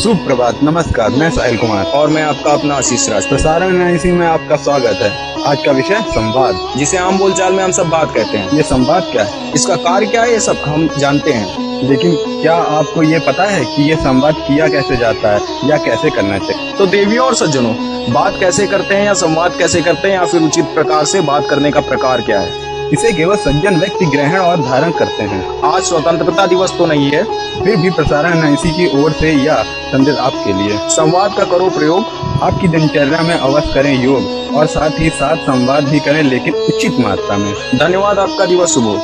सुप्रभात, नमस्कार, मैं साहिल कुमार और मैं आपका अपना आशीष राज प्रसारण इसी में आपका स्वागत है। आज का विषय संवाद, जिसे आम बोलचाल में हम सब बात कहते हैं। ये संवाद क्या है? इसका कार्य क्या है, ये सब हम जानते हैं। लेकिन क्या आपको ये पता है कि ये संवाद किया कैसे जाता है या कैसे करना चाहिए? तो देवियों और सज्जनों, बात कैसे करते हैं या संवाद कैसे करते हैं या फिर उचित प्रकार से बात करने का प्रकार क्या है? इसे केवल संजन व्यक्ति ग्रहण और धारण करते हैं। आज स्वतंत्रता दिवस तो नहीं है। फिर भी प्रसारण इसी की ओर से या संदेश आपके लिए। संवाद का करो प्रयोग। आपकी दिनचर्या में अवश्य करें योग और साथ ही साथ संवाद भी करें लेकिन उचित मात्रा में। धन्यवाद आपका दिवस शुभ हो।